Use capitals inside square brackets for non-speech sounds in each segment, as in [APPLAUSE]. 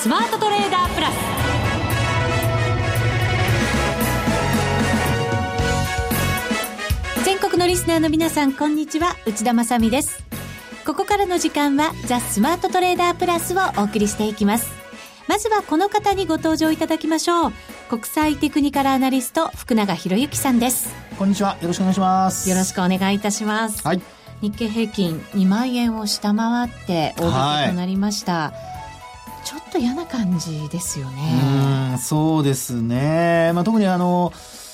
スマートトレーダープラス。全国のリスナーの皆さんこんにちは。内田まさです。ここからの時間はザ・スマートトレーダープラスをお送りしていきます。まずはこの方にご登場いただきましょう。国際テクニカルアナリスト福永博之さんです。こんにちは。よろしくお願いします。よろしくお願いいたします。はい。日経平均2万円を下回って大引けとなりました、はい、ちょっと嫌な感じですよね。うんそうですね、まあ、特にあの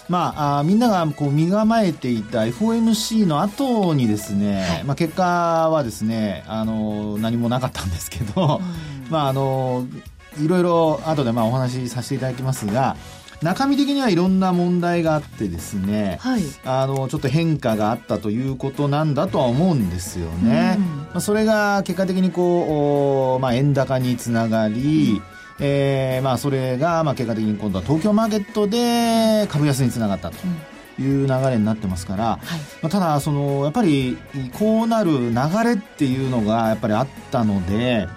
まあ、あみんながこう身構えていた FOMC の後にですね、はい、まあ、結果はですねあの何もなかったんですけど、うん、まああのいろいろ後でまあお話しさせていただきますが中身的にはいろんな問題があってですね、はい、あのちょっと変化があったということなんだとは思うんですよね。うん、まあ、それが結果的にこう、まあ、円高につながり、うん、えー、まあ、それがまあ結果的に今度は東京マーケットで株安につながったと。いう流れになってますから、はい、ただそのやっぱりこうなる流れっていうのがやっぱりあったので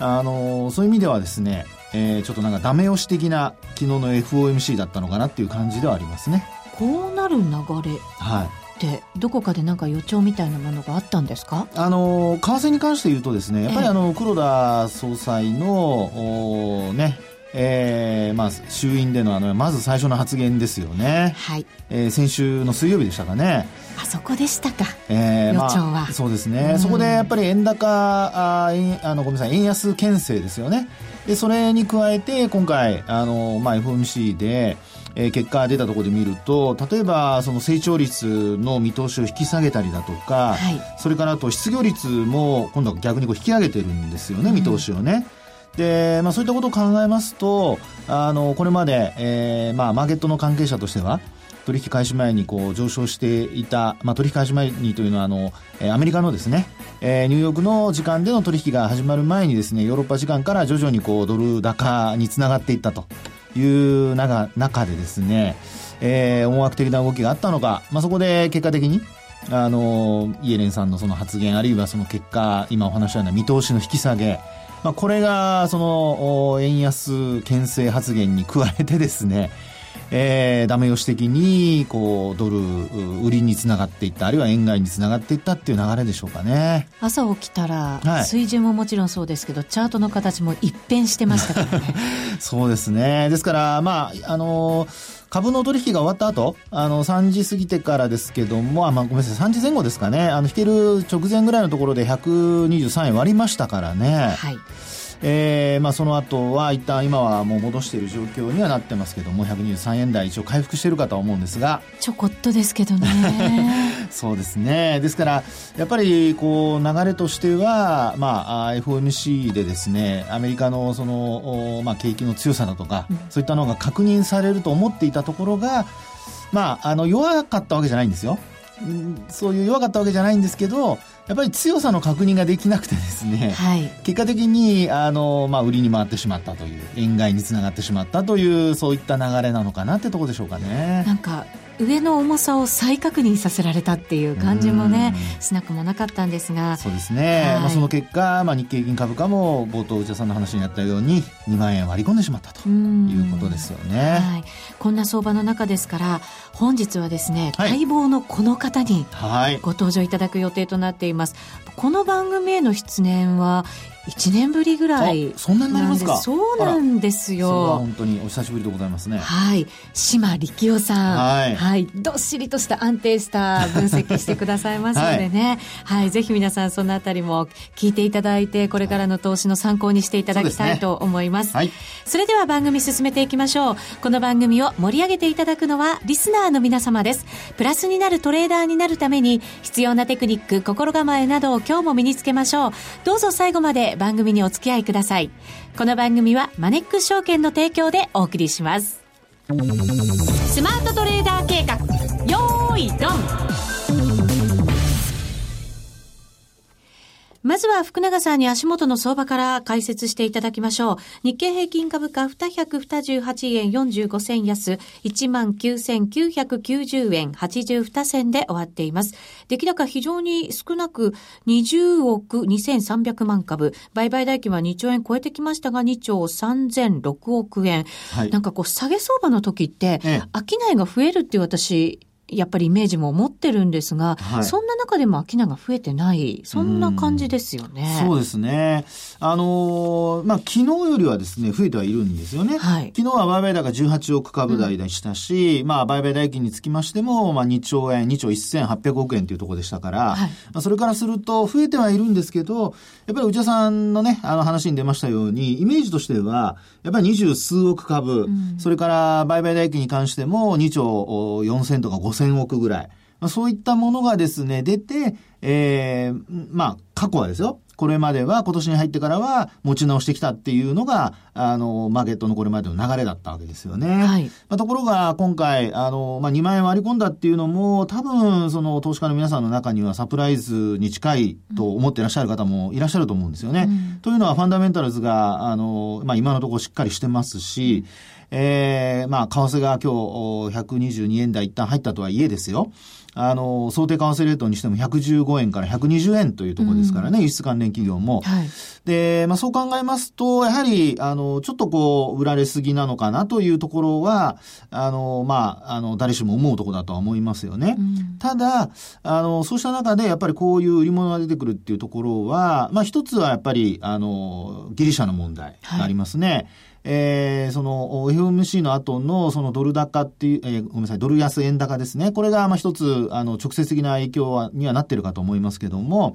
あのそういう意味ではですねえー、ちょっとなんかダメ押し的な昨日の FOMC だったのかなっていう感じではありますね。こうなる流れはい。でどこかでなんか予兆みたいなものがあったんですか？あの為替に関して言うとですねやっぱりあの、黒田総裁のねえーまあ、衆院でのあのまず最初の発言ですよね、はい。えー、先週の水曜日でしたかね。あそこでしたか、えー、予兆は、まあ、そうですね、うん、そこでやっぱり円高ああのごめんなさい円安牽制ですよね。でそれに加えて今回あの、まあ、FOMC で、えー、結果が出たところで見ると例えばその成長率の見通しを引き下げたりだとか、はい、それからあと失業率も今度は逆にこう引き上げてるんですよね、見通しをね。で、まあ、そういったことを考えますと、あの、これまで、えー、まあ、マーケットの関係者としては、取引開始前にこう上昇していた、まあ、取引開始前にというのはあの、えー、アメリカのですね、えー、ニューヨークの時間での取引が始まる前にですねヨーロッパ時間から徐々にこうドル高につながっていったという中中でですね、えー、思惑的な動きがあったのか、まあ、そこで結果的にあのイエレンさんのその発言あるいはその結果今お話したような見通しの引き下げまあ、これがその円安牽制発言に加えてですねえー、ダメ押し的にこうドル売りにつながっていったあるいは円買いにつながっていったっていう流れでしょうかね。朝起きたら、はい、水準ももちろんそうですけどチャートの形も一変してましたからね。[LAUGHS] そうですね。ですからまああの株の取引が終わった後、あの、3時過ぎてからですけども、あ、まあ、ごめんなさい、3時前後ですかね、あの、引ける直前ぐらいのところで123円割りましたからね。はい。えーまあ、その後は一旦今はもう戻している状況にはなってますけども123円台一応回復しているかと思うんですが。ちょこっとですけどね。[LAUGHS] そうですね。ですからやっぱりこう流れとしては、まあ、FOMC でですねアメリカのその、まあ、景気の強さだとか、うん、そういったのが確認されると思っていたところが、まあ、あの弱かったわけじゃないんですよ。そういう弱かったわけじゃないんですけどやっぱり強さの確認ができなくてですね、はい、結果的にあの、まあ、売りに回ってしまったという円買いにつながってしまったというそういった流れなのかなってところでしょうかね。なんか上の重さを再確認させられたっていう感じもね、しなくもなかったんですが。そうですね。はい、まあ、その結果、まあ、日経平均株価も冒頭内田さんの話にあったように、2万円割り込んでしまったということですよね。はい。こんな相場の中ですから、本日はですね、待望のこの方にご登場いただく予定となっています。この番組への出演は、1年ぶりぐらいそんなになりますか？そうなんですよ。本当にお久しぶりでございますね。はい。島力夫さん。はい、はい、どっしりとした安定した分析してくださいますのでね、はい、はい、ぜひ皆さんそのあたりも聞いていただいてこれからの投資の参考にしていただきたいと思います、ね、はい、それでは番組進めていきましょう。この番組を盛り上げていただくのはリスナーの皆様です。プラスになるトレーダーになるために必要なテクニック心構えなどを今日も身につけましょう。どうぞ最後まで番組にお付き合いください。この番組はマネックス証券の提供でお送りします。スマートトレーダー計画、よーい、ドンままずは福永さんに足元の相場から解説していただきましょう。日経平均株価228円45銭安、19,990円82銭で終わっています。出来高非常に少なく20億2300万株、売買代金は2兆円超えてきましたが、2兆3006億円。はい、なんかこう、下げ相場の時って、ええ、商いが増えるっていう私、やっぱりイメージも持ってるんですが、はい、そんな中でも商いが増えてない、そんな感じですよね。うそうですね。あのー、まあ、昨日よりはですね、増えてはいるんですよね。はい、昨日は売買高18億株台でしたし、うん、まあ、売買代金につきましても、まあ、2兆円、2兆1800億円というところでしたから、はい、まあ、それからすると増えてはいるんですけど、やっぱり内田さんのね、あの話に出ましたように、イメージとしては、やっぱり二十数億株、うん、それから売買代金に関しても2兆4000とか5000 5000億ぐらい。まあ、そういったものがですね、出て、ええー、まあ、過去はですよ。これまでは、今年に入ってからは持ち直してきたっていうのが、あの、マーケットのこれまでの流れだったわけですよね。はい。まあ、ところが、今回、あの、まあ、2万円割り込んだっていうのも、多分、その、投資家の皆さんの中にはサプライズに近いと思っていらっしゃる方もいらっしゃると思うんですよね。うん、というのは、ファンダメンタルズが、あの、まあ、今のところしっかりしてますし、うんえー、まあ、為替が今日122円台一旦入ったとはいえですよ。あの、想定為替レートにしても115円から120円というところですからね、うん、輸出関連企業も。はい、で、まあそう考えますと、やはり、あの、ちょっとこう、売られすぎなのかなというところは、あの、まあ、あの、誰しも思うところだとは思いますよね。うん、ただ、あの、そうした中で、やっぱりこういう売り物が出てくるっていうところは、まあ一つはやっぱり、あの、ギリシャの問題がありますね。はいえー、その FOMC の後のそのドル高っていう、えー、ごめんなさい、ドル安円高ですね。これがまあ一つ、あの、直接的な影響はにはなってるかと思いますけども、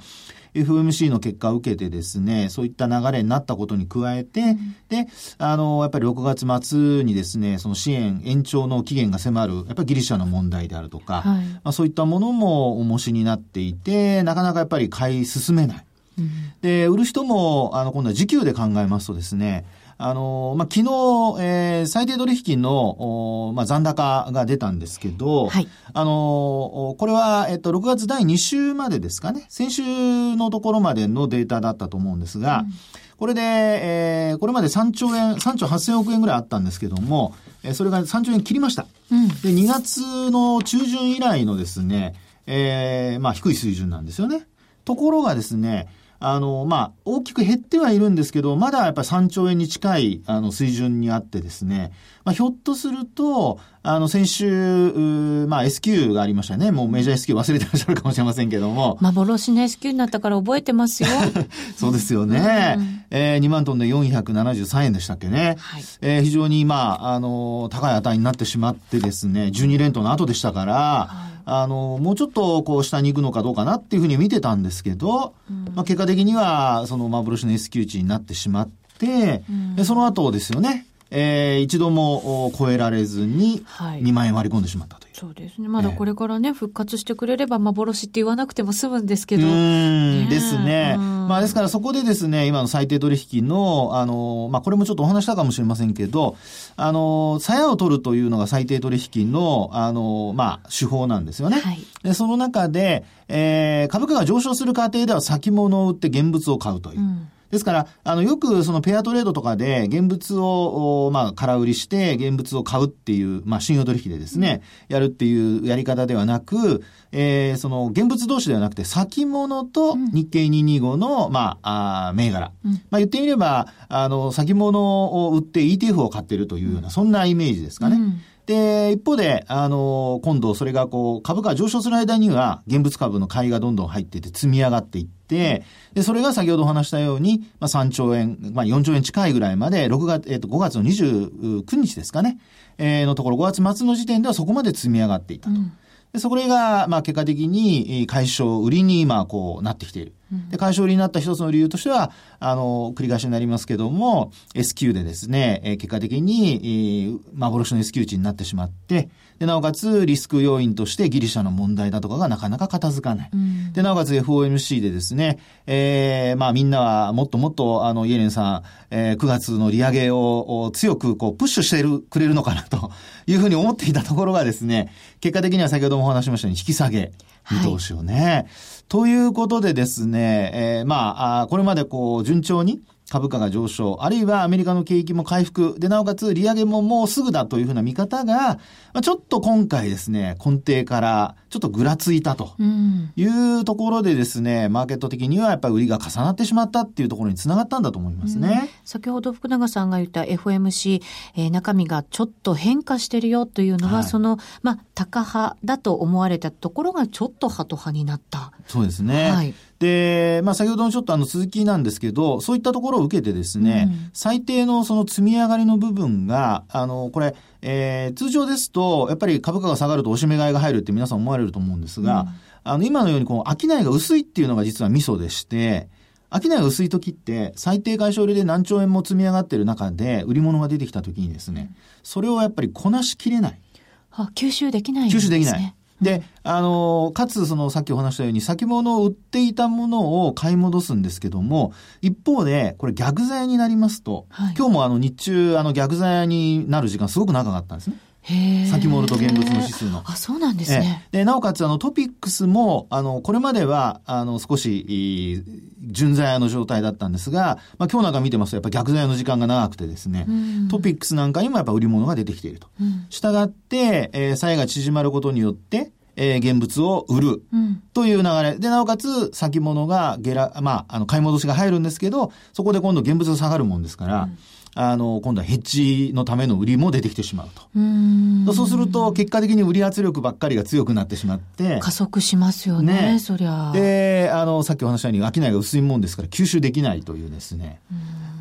FOMC の結果を受けてですね、そういった流れになったことに加えて、うん、で、あの、やっぱり6月末にですね、その支援延長の期限が迫る、やっぱりギリシャの問題であるとか、はい、まあ、そういったものも重しになっていて、なかなかやっぱり買い進めない。うん、で、売る人も、あの、今度は時給で考えますとですね、あの、まあ、昨日、えー、最低取引の、まあ、残高が出たんですけど、はい、あの、これは、えっと、6月第2週までですかね、先週のところまでのデータだったと思うんですが、うん、これで、えー、これまで3兆円、3兆8000億円ぐらいあったんですけども、えー、それが3兆円切りました。うん、で、2月の中旬以来のですね、えー、まあ、低い水準なんですよね。ところがですね、あの、まあ、大きく減ってはいるんですけど、まだやっぱり3兆円に近い、あの、水準にあってですね、まあ、ひょっとすると、あの、先週、まあ、S q がありましたね。もうメジャー S q 忘れてらっしゃるかもしれませんけども。幻の S q になったから覚えてますよ。[LAUGHS] そうですよね。うん、えー、2万トンで473円でしたっけね。はい、えー、非常に、まあ、あの、高い値になってしまってですね、12連投の後でしたから、はいあの、もうちょっとこう下に行くのかどうかなっていうふうに見てたんですけど、うん、まあ結果的にはその幻の S q 値になってしまって、うん、でその後ですよね、えー、一度も超えられずに2万円割り込んでしまった。そうですね。まだこれからね、えー、復活してくれれば幻って言わなくても済むんですけど。うん、ですね。まあですからそこでですね、今の最低取引の、あの、まあこれもちょっとお話したかもしれませんけど、あの、鞘を取るというのが最低取引の、あの、まあ手法なんですよね。はい、でその中で、えー、株価が上昇する過程では先物を売って現物を買うという。うんですから、あの、よくそのペアトレードとかで現物を、まあ、空売りして現物を買うっていう、まあ、信用取引でですね、やるっていうやり方ではなく、えー、その現物同士ではなくて先物と日経225の、まあ、あ銘柄。うん、まあ、言ってみれば、あの、先物を売って ETF を買ってるというような、そんなイメージですかね。うんで、一方で、あの、今度それがこう、株価が上昇する間には、現物株の買いがどんどん入っていって積み上がっていって、で、それが先ほどお話したように、まあ、3兆円、まあ、4兆円近いぐらいまで、6月、えっ、ー、と、5月の29日ですかね、えー、のところ、5月末の時点ではそこまで積み上がっていたと。うんで、それが、まあ結果的に、解消売りに今、こうなってきている。で、解消売りになった一つの理由としては、あの、繰り返しになりますけども、S q でですね、え結果的に、え幻の S q 値になってしまって、で、なおかつリスク要因としてギリシャの問題だとかがなかなか片付かない。うん、で、なおかつ FOMC でですね、えー、まあみんなはもっともっと、あの、イエレンさん、えー、9月の利上げを強くこうプッシュしてる、くれるのかなというふうに思っていたところがですね、結果的には先ほどもお話しましたように引き下げ。見通しをね。はい、ということでですね、えー、まあ、これまでこう、順調に、株価が上昇、あるいはアメリカの景気も回復、で、なおかつ利上げももうすぐだというふうな見方が、ま、ちょっと今回ですね、根底からちょっとぐらついたというところでですね、マーケット的にはやっぱり売りが重なってしまったっていうところにつながったんだと思いますね。先ほど福永さんが言った FMC、えー、中身がちょっと変化してるよというのは、はい、その、まあ、高派だと思われたところがちょっとハト派になった。そうですね。はい。で、まあ、先ほどのちょっとあの続きなんですけど、そういったところを受けてですね、うん、最低のその積み上がりの部分が、あの、これ、えー、通常ですと、やっぱり株価が下がるとおしめ買いが入るって皆さん思われると思うんですが、うん、あの、今のようにこう、商いが薄いっていうのが実はミソでして、商いが薄い時って、最低解消売で何兆円も積み上がってる中で、売り物が出てきた時にですね、それをやっぱりこなしきれない。あ、吸収できない、ね、吸収できない。で、あの、かつ、その、さっきお話したように、先物を売っていたものを買い戻すんですけども、一方で、これ逆剤になりますと、はい、今日もあの、日中、あの、逆剤になる時間すごく長かったんですね。先物と現物の指数の。あ、そうなんですね。で、なおかつ、あの、トピックスも、あの、これまでは、あの、少し、純在の状態だったんですが、まあ、今日なんか見てますと、やっぱ逆在の時間が長くてですね、トピックスなんかにもやっぱ売り物が出てきていると。したがって、えー、差異が縮まることによって、えー、現物を売るという流れ、うん、で、なおかつ先物が下落、まあ、あの、買い戻しが入るんですけど、そこで今度現物が下がるもんですから、うんあの、今度はヘッジのための売りも出てきてしまうと。うそうすると、結果的に売り圧力ばっかりが強くなってしまって。加速しますよね、ねそりゃ。で、あの、さっきお話したように、商いが薄いもんですから吸収できないというですね。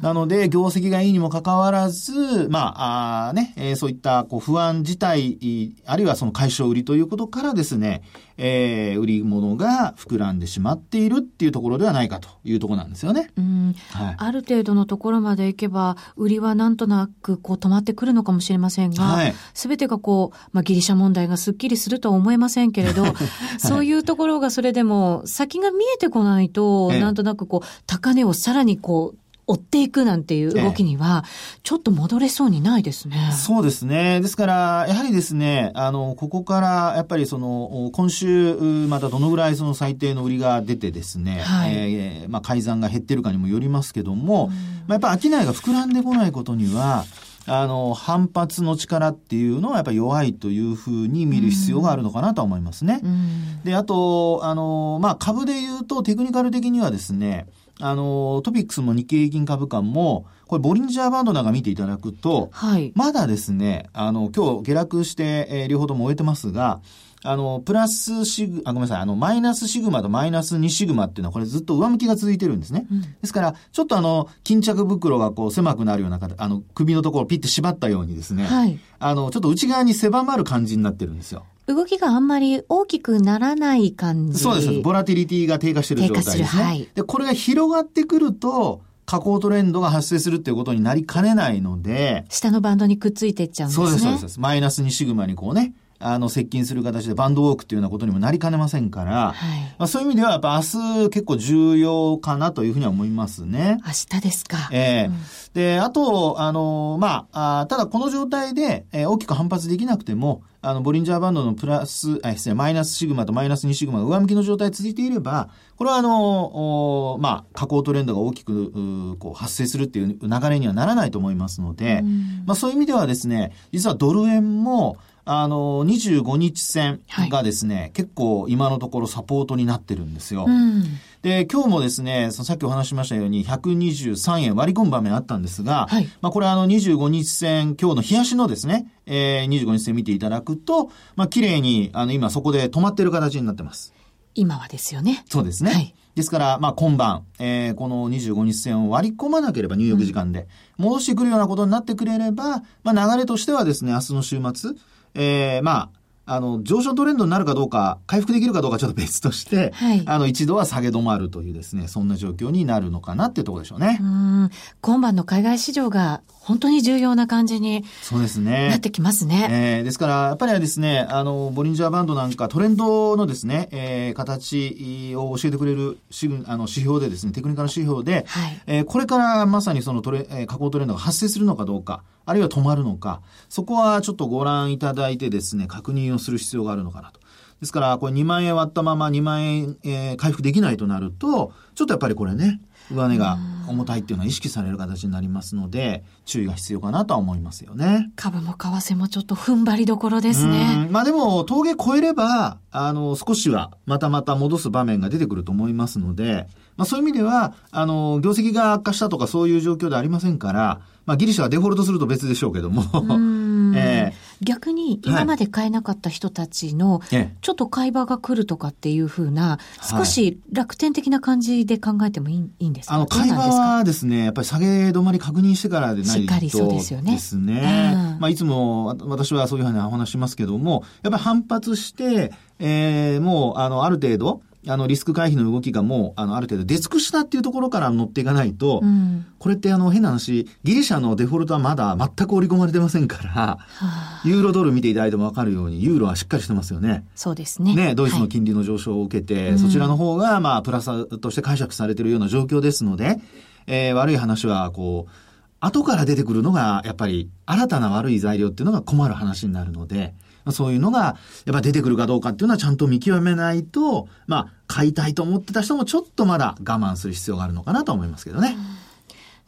なので、業績がいいにもかかわらず、まあ、あね、えー、そういったこう不安自体、あるいはその解消売りということからですね、えー、売り物が膨らんでしまっているっていうところではないかというところなんですよね。うん、はい、ある程度のところまでいけば、売りはなんとなくこう止まってくるのかもしれませんが、す、べ、てがこう、まあ、ギリシャ問題がすっきりするとは思えませんけれど、はい、[LAUGHS] そういうところがそれでも先が見えてこないと、なんとなくこう、高値をさらにこう、追っていくなんていう動きには、ちょっと戻れそうにないですね。そうですね。ですから、やはりですね、あの、ここから、やっぱりその、今週、またどのぐらいその最低の売りが出てですね、はい、えー、まあ、改ざんが減ってるかにもよりますけども、うん、まあ、やっぱ商いが膨らんでこないことには、あの、反発の力っていうのはやっぱり弱いというふうに見る必要があるのかなと思いますね。うん、で、あと、あの、まあ、株で言うとテクニカル的にはですね、あの、トピックスも日経平均株価も、これボリンジャーバンドなんか見ていただくと、はい、まだですね、あの、今日下落して、えー、両方とも終えてますが、あの、プラスシグ、あ、ごめんなさい、あの、マイナスシグマとマイナス2シグマっていうのは、これずっと上向きが続いてるんですね。うん、ですから、ちょっとあの、巾着袋がこう狭くなるような形、あの、首のところをピッて縛ったようにですね、はい、あの、ちょっと内側に狭まる感じになってるんですよ。動きがあんまり大きくならない感じ。そうです。ボラティリティが低下してる状態ですね。はい、で、これが広がってくると、下降トレンドが発生するっていうことになりかねないので。下のバンドにくっついていっちゃうんですね。そうです、そうです。マイナス2シグマにこうね、あの、接近する形でバンドウォークっていうようなことにもなりかねませんから、はい、まあ、そういう意味ではやっぱ明日結構重要かなというふうには思いますね。明日ですか。ええーうん、で、あと、あの、まあ、あただこの状態で、えー、大きく反発できなくても、あの、ボリンジャーバンドのプラス、あ、失礼、マイナスシグマとマイナス2シグマが上向きの状態続いていれば、これはあの、まあ、下降トレンドが大きく、こう、発生するっていう流れにはならないと思いますので、まあ、そういう意味ではですね、実はドル円も、あの、25日線がですね、はい、結構今のところサポートになってるんですよ。うん、で、今日もですね、さっきお話しましたように123円割り込む場面あったんですが、はい、まあこれあの25日線、今日の冷やしのですね、えー、25日線見ていただくと、まあ綺麗に、あの今そこで止まってる形になってます。今はですよね。そうですね。はい、ですから、まあ今晩、えー、この25日線を割り込まなければ入浴時間で、戻してくるようなことになってくれれば、まあ流れとしてはですね、明日の週末、えー、まあ、あの、上昇トレンドになるかどうか、回復できるかどうかちょっと別として、はい、あの、一度は下げ止まるというですね、そんな状況になるのかなっていうところでしょうね。うん。今晩の海外市場が本当に重要な感じにそうですね。なってきますね。えー、ですから、やっぱりはですね、あの、ボリンジャーバンドなんかトレンドのですね、えー、形を教えてくれるあの指標でですね、テクニカル指標で、はい、えー、これからまさにそのトレ、えー、下降トレンドが発生するのかどうか、あるいは止まるのか、そこはちょっとご覧いただいてですね、確認をする必要があるのかなと。ですから、これ2万円割ったまま2万円、えー、回復できないとなると、ちょっとやっぱりこれね、上値が重たいっていうのは意識される形になりますので、注意が必要かなとは思いますよね。株も為替もちょっと踏ん張りどころですね。まあでも、峠越えれば、あの、少しはまたまた戻す場面が出てくると思いますので、まあそういう意味では、あの、業績が悪化したとかそういう状況ではありませんから、まあギリシャがデフォルトすると別でしょうけども、[LAUGHS] えー逆に今まで買えなかった人たちの、ちょっと買い場が来るとかっていうふうな、少し楽天的な感じで考えてもいいいいんですか？あの、買い場はですね、やっぱり下げ止まり確認してからでないとしっかりそうですよね。ですね。うん、まあいつも私はそういうふうにお話しますけども、やっぱり反発して、えー、もう、あの、ある程度、あの、リスク回避の動きがもう、あの、ある程度出尽くしたっていうところから乗っていかないと、うん、これってあの、変な話、ギリシャのデフォルトはまだ全く織り込まれてませんから、はあ、ユーロドル見ていただいてもわかるように、ユーロはしっかりしてますよね。そうですね。ね、ドイツの金利の上昇を受けて、はい、そちらの方が、まあ、プラスとして解釈されているような状況ですので、えー、悪い話は、こう、後から出てくるのが、やっぱり、新たな悪い材料っていうのが困る話になるので、そういうのが、やっぱ出てくるかどうかっていうのはちゃんと見極めないと、まあ、買いたいと思ってた人もちょっとまだ我慢する必要があるのかなと思いますけどね。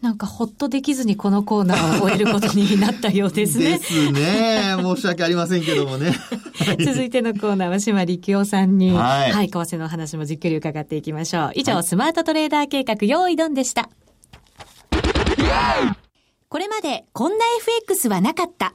なんかほっとできずにこのコーナーを終えることになったようですね。ですね。申し訳ありませんけどもね。[LAUGHS] 続いてのコーナーは島力夫さんに、はい、はい、為替の話もじっくり伺っていきましょう。以上、はい、スマートトレーダー計画用意ドンでした。これまでこんな FX はなかった。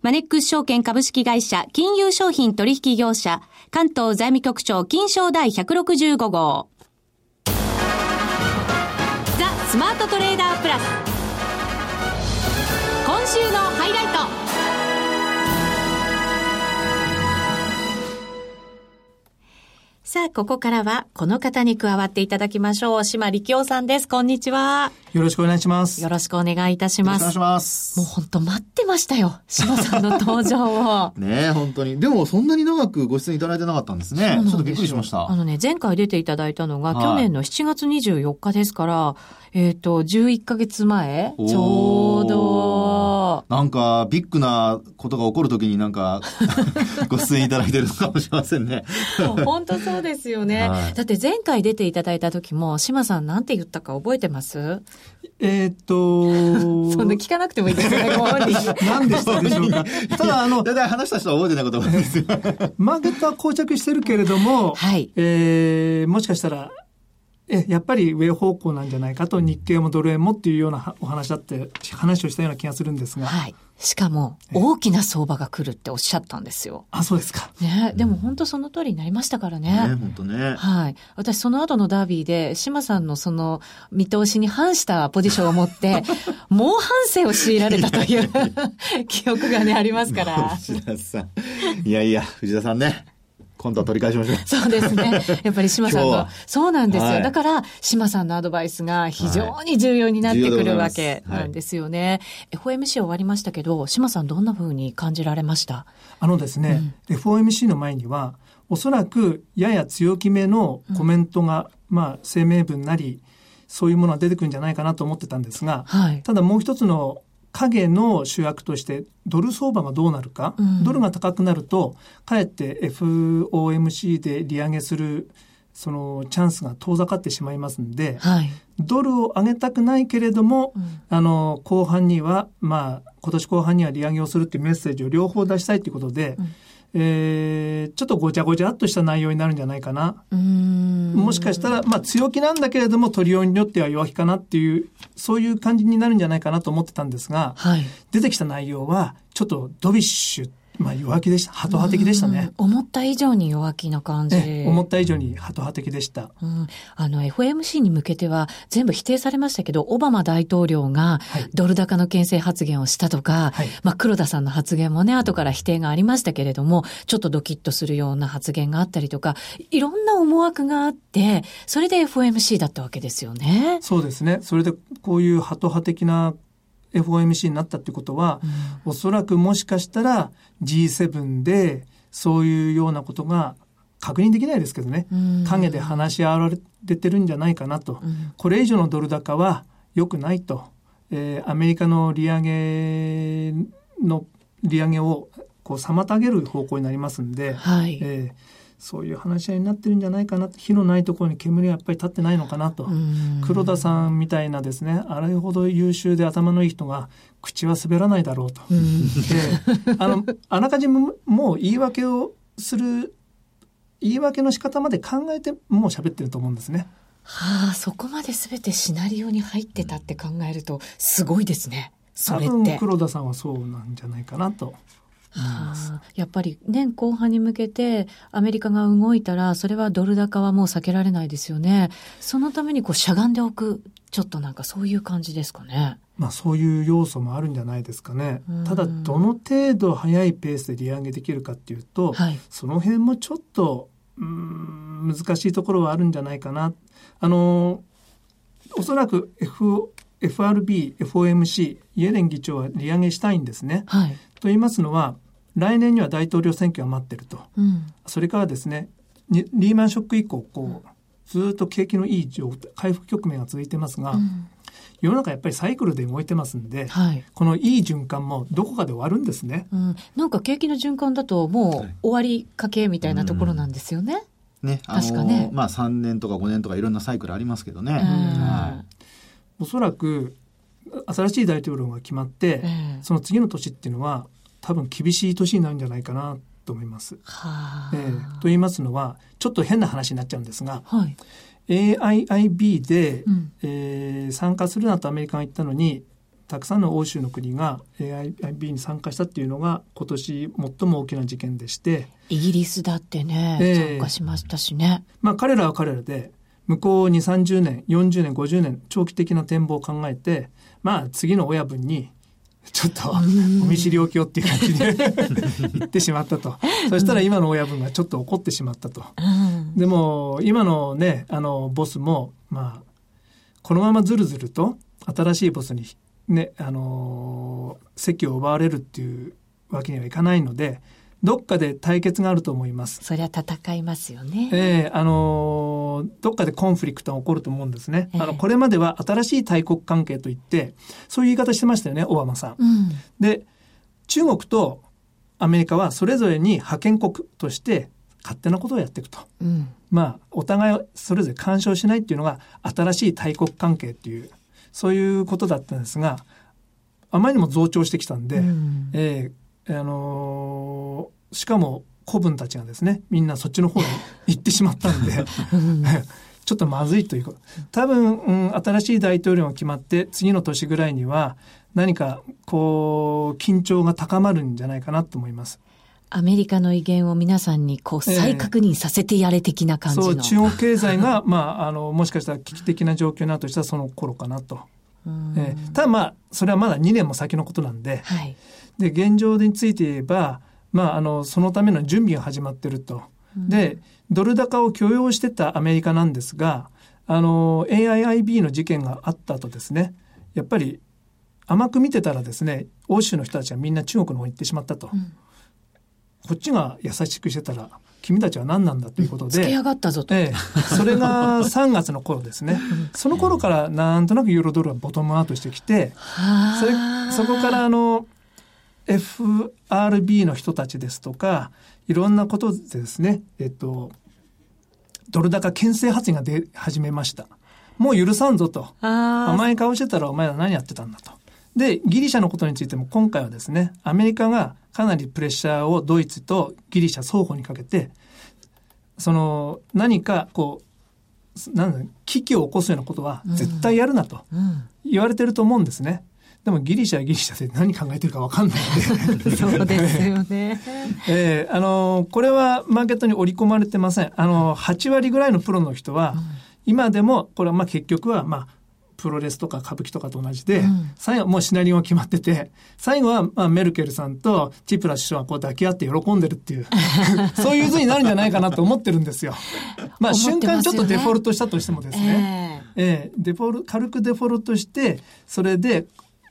マネックス証券株式会社金融商品取引業者関東財務局長金賞第165号。ザ・スマートトレーダープラス。今週のハイライト。さあ、ここからはこの方に加わっていただきましょう。島力夫さんです。こんにちは。よろしくお願いします。よろしくお願いいたします。お願いします。もう本当待ってましたよ。島さんの登場を。[LAUGHS] ねえ、本当に。でもそんなに長くご出演いただいてなかったんですね。ちょっとびっくりしました。あのね、前回出ていただいたのが、去年の7月24日ですから、えっ、ー、と、11ヶ月前？ちょうど。なんか、ビッグなことが起こるときになんか、[LAUGHS] ご出演いただいてるのかもしれませんね。本当そうですよね。はい、だって前回出ていただいた時も、島さんなんて言ったか覚えてます？えー、っと、そんな聞かなくてもいいですね。何 [LAUGHS] でしたでしょうか？[LAUGHS] ただ、あの、だいたい話した人は覚えてないことなんですよ。マーケットは膠着してるけれども、はい。えー、もしかしたら、え、やっぱり上方向なんじゃないかと、日経もドル円もっていうようなお話だって、話をしたような気がするんですが。はい。しかも、大きな相場が来るっておっしゃったんですよ。あ、そうですか。ね、でも本当その通りになりましたからね。ね、本当ね。はい。私その後のダービーで、島さんのその見通しに反したポジションを持って、[LAUGHS] 猛反省を強いられたという [LAUGHS] 記憶がね、ありますから。[LAUGHS] 藤田さん。いやいや、藤田さんね。今度は取り返しましょう。そうですね。やっぱり島さんの、そうなんですよ、はい、だから、島さんのアドバイスが非常に重要になってくるわけなんですよね。はい、FOMC 終わりましたけど、島さんどんなふうに感じられました？あのですね、うん、FOMC の前には、おそらくやや強気めのコメントが、うん、まあ、声明文なり、そういうものが出てくるんじゃないかなと思ってたんですが、はい、ただもう一つの影の主役としてドル相場がどうなるか、うん、ドルが高くなるとかえって FOMC で利上げするそのチャンスが遠ざかってしまいますんで、はい、ドルを上げたくないけれども、うん、あの後半にはまあ今年後半には利上げをするっていうメッセージを両方出したいということで、うんえー、ちょっとごちゃごちゃっとした内容になるんじゃないかな。もしかしたら、まあ強気なんだけれども、取りようによっては弱気かなっていう、そういう感じになるんじゃないかなと思ってたんですが、はい、出てきた内容は、ちょっとドビッシュまあ弱気でした。ハト派的でしたね。思った以上に弱気な感じ。思った以上にハト派的でした。うん、あの FOMC に向けては全部否定されましたけど、オバマ大統領がドル高の牽制発言をしたとか、はい、まあ黒田さんの発言もね、後から否定がありましたけれども、ちょっとドキッとするような発言があったりとか、いろんな思惑があって、それで FOMC だったわけですよね。そうですね。それでこういうハト派的な FOMC になったってことは、うん、おそらくもしかしたら G7 でそういうようなことが確認できないですけどね、うん、陰で話し合われてるんじゃないかなと、うん、これ以上のドル高は良くないと、えー、アメリカの利上げの利上げをこう妨げる方向になりますんで、はい。えーそういう話し合いになってるんじゃないかな火のないところに煙がやっぱり立ってないのかなと黒田さんみたいなですねあれほど優秀で頭のいい人が口は滑らないだろうと。であのあらかじめもう言い訳をする言い訳の仕方まで考えてもう喋ってると思うんですね。はあ、そこまで全てシナリオに入ってたって考えるとすごいですね。それって。黒田さんはそうなんじゃないかなと。はあ、やっぱり年後半に向けてアメリカが動いたらそれはドル高はもう避けられないですよね。そのためにこうしゃがんでおくちょっとなんかそういう感じですかね。まあそういう要素もあるんじゃないですかね。ただどの程度速いペースで利上げできるかっていうと、はい、その辺もちょっとうん難しいところはあるんじゃないかな。あのおそらく F FRB、FOMC、イエレン議長は利上げしたいんですね。はい、と言いますのは来年には大統領選挙が待ってると、うん、それからですねリーマンショック以降こうずっと景気のいい状態回復局面が続いてますが、うん、世の中やっぱりサイクルで動いてますんで、はい、このいい循環もどこかで終わるんですね、うん、なんか景気の循環だともう終わりかけみたいなところなんですよね。ね、確かね。まあ3年とか5年とかいろんなサイクルありますけどね。はい、おそらく新しい大統領が決まって、その次の年っていうのは多分厳しい年になるんじゃないかなと思います。はえー、と言いますのはちょっと変な話になっちゃうんですが、はい、AIIB で、うん、えー、参加するなとアメリカが言ったのにたくさんの欧州の国が AIIB に参加したっていうのが今年最も大きな事件でして。イギリスだってね、えー、参加しましたしね。まあ彼らは彼らで向こう2 3 0年40年50年長期的な展望を考えてまあ次の親分にちょっとお見知りおきをっていう感じで [LAUGHS] 言ってしまったと。そしたら今の親分がちょっと怒ってしまったと。でも今のね、あのボスも、まあ、このままずるずると新しいボスにね、あの席を奪われるっていうわけにはいかないので、どっかで対決があると思います。そりゃ戦いますよね。ええー、あのー、どっかでコンフリクトが起こると思うんですね。えー、あの、これまでは新しい大国関係といって、そういう言い方してましたよね、オバマさん。うん、で、中国とアメリカはそれぞれに覇権国として勝手なことをやっていくと。うん、まあ、お互いそれぞれ干渉しないっていうのが新しい大国関係っていう、そういうことだったんですが、あまりにも増長してきたんで、うん、えーあのー、しかも子分たちがですねみんなそっちの方に行ってしまったんで [LAUGHS] ちょっとまずいということ多分、うん、新しい大統領が決まって次の年ぐらいには何かこう緊張が高まるんじゃないかなと思います。アメリカの威厳を皆さんにこう再確認させてやれ的な感じの、えー、そう中国経済が、[LAUGHS] まあ、あのもしかしたら危機的な状況になるとしたらその頃かなと。えー、ただまあそれはまだ2年も先のことなんで、はい、で現状について言えば、まあ、あのそのための準備が始まってると。でドル高を許容してたアメリカなんですがあの AIIB の事件があった後ですねやっぱり甘く見てたらですね欧州の人たちはみんな中国の方に行ってしまったと、うん、こっちが優しくしてたら君たちは何なんだということで。つけ上がったぞと。ええ。それが [LAUGHS] 3月の頃ですね。その頃からなんとなくユーロドルはボトムアウトしてきて、それ、そこからあの、FRB の人たちですとか、いろんなことでですね、えっと、ドル高牽制発言が出始めました。もう許さんぞと。甘い顔してたらお前ら何やってたんだと。で、ギリシャのことについても今回はですね、アメリカがかなりプレッシャーをドイツとギリシャ双方にかけて、その何かこう、なん危機を起こすようなことは絶対やるなと言われてると思うんですね。でもギリシャはギリシャで何考えてるか分かんないんで。そうですよね。[LAUGHS] えー、あの、これはマーケットに織り込まれてません。あの、8割ぐらいのプロの人は、今でも、これはまあ結局は、まあ、プロレスとか歌舞伎とかと同じで、うん、最後もうシナリオが決まってて、最後はまあメルケルさんとチプラ首相がこう抱き合って喜んでるっていう、[LAUGHS] そういう図になるんじゃないかなと思ってるんですよ。まあ瞬間ちょっとデフォルトしたとしてもですね、えー、えー、デフォル、軽くデフォルトして、それで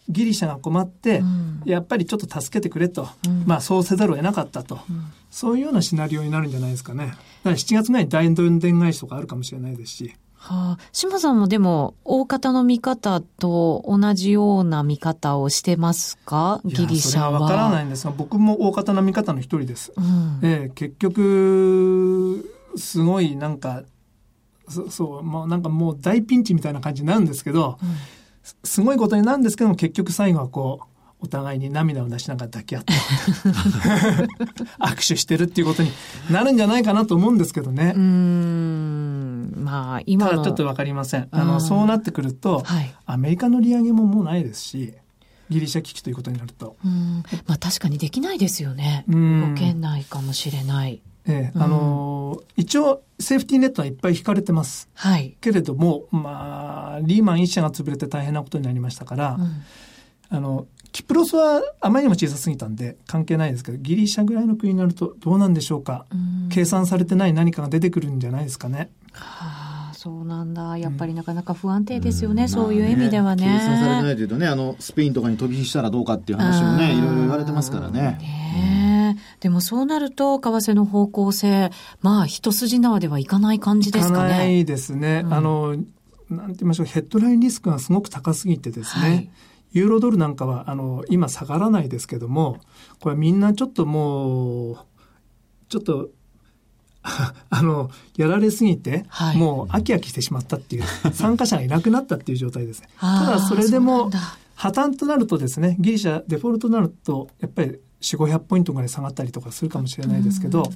ギリシャが困って、うん、やっぱりちょっと助けてくれと、うん、まあそうせざるを得なかったと、うん、そういうようなシナリオになるんじゃないですかね。だから7月ぐらいに大どんでん返しとかあるかもしれないですし。はあ、島さんもでも、大方の見方と同じような見方をしてますか？ギリシャは。わからないんですが、僕も大方の見方の一人です。うん、えー、結局、すごいなんか、そそう、もうなんかもう大ピンチみたいな感じになるんですけど、うん、すごいことになるんですけども、結局最後はこう、お互いに涙を出しながら抱き合って握手してるっていうことになるんじゃないかなと思うんですけどね。うんまあ今ただちょっとわかりません。あのそうなってくると、はい、アメリカの利上げももうないですし。ギリシャ危機ということになると。まあ確かにできないですよね。動けないかもしれない。ええ、あのー、一応、セーフティーネットはいっぱい引かれてます。はい。けれども、まあ、リーマン一社が潰れて大変なことになりましたから、うん、あの、キプロスはあまりにも小さすぎたんで関係ないですけど、ギリシャぐらいの国になるとどうなんでしょうか。う計算されてない何かが出てくるんじゃないですかね。はあ、そうなんだ。やっぱりなかなか不安定ですよね。うん、そういう意味ではね。計算されてないというとね、あの、スペインとかに飛び火したらどうかっていう話もね、いろいろ言われてますからね。ねでもそうなると、為替の方向性、まあ、一筋縄ではいかない感じですかね。ないですね。うん、あの、なんて言いましょう、ヘッドラインリスクがすごく高すぎてですね。はいユーロドルなんかは、あの、今下がらないですけども、これみんなちょっともう、ちょっと、[LAUGHS] あの、やられすぎて、はい、もう飽き飽きしてしまったっていう、[LAUGHS] 参加者がいなくなったっていう状態ですね。[LAUGHS] ただそれでも、破綻となるとですね、ギリシャデフォルトになると、やっぱり4、500ポイントぐらい下がったりとかするかもしれないですけど、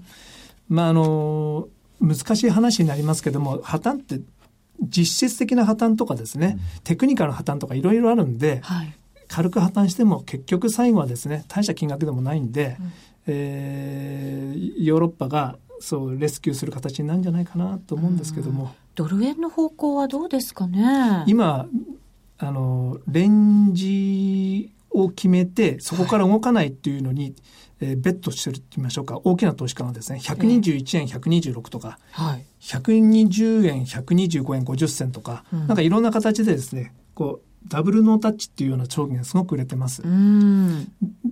まあ、あの、難しい話になりますけども、破綻って実質的な破綻とかですね、うん、テクニカルな破綻とかいろいろあるんで、はい、軽く破綻しても結局最後はですね大した金額でもないんで、うん、えー、ヨーロッパがそうレスキューする形になるんじゃないかなと思うんですけども。ドル円の方向はどうですかね？今あのレンジを決めてそこから動かないっていうのに、はい。えー、ベットしてるって言いましょうか。大きな投資家がですね。121円126とか、はい、120円125円50銭とか、うん、なんかいろんな形でですねこうダブルノータッチっていうような証言がすごく売れてます。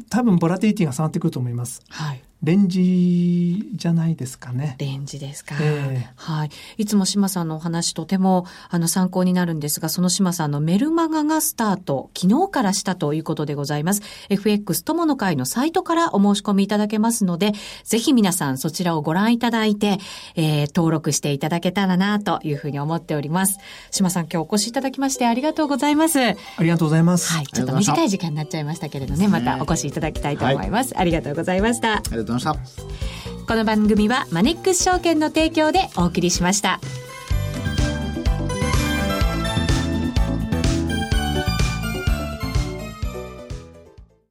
多分ボラティティが下がってくると思います。はい。レンジじゃないですかね。レンジですか。えー、はい。いつも島さんのお話とてもあの参考になるんですが、その島さんのメルマガがスタート、昨日からしたということでございます。FX 友の会のサイトからお申し込みいただけますので、ぜひ皆さんそちらをご覧いただいて、えー、登録していただけたらなというふうに思っております。島さん今日お越しいただきましてありがとうございます。ありがとうございます。はい。ちょっと短い時間になっちゃいましたけれどね、またお越しいただきたいと思います。はい、ありがとうございました。とうございました。この番組はマネックス証券の提供でお送りしました。